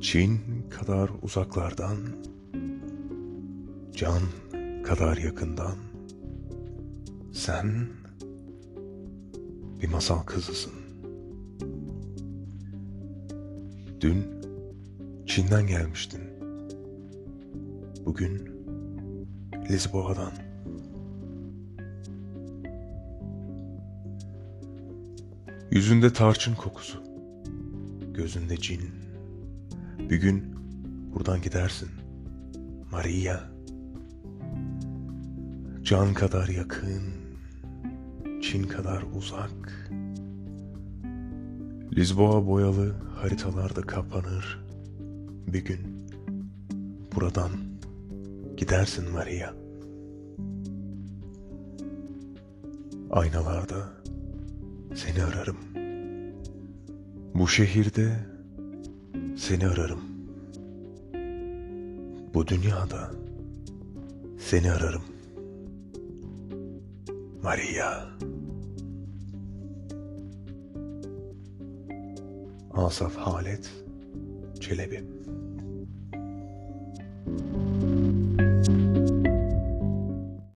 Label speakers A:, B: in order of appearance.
A: Çin kadar uzaklardan, can kadar yakından, sen bir masal kızısın. Dün Çin'den gelmiştin. Bugün Lisboa'dan. Yüzünde tarçın kokusu, gözünde cin. Bir gün buradan gidersin. Maria. Can kadar yakın, Çin kadar uzak. Lisboa boyalı haritalarda kapanır. Bir gün buradan gidersin Maria. Aynalarda seni ararım. Bu şehirde seni ararım. Bu dünyada seni ararım. Maria. Asaf Halet Çelebi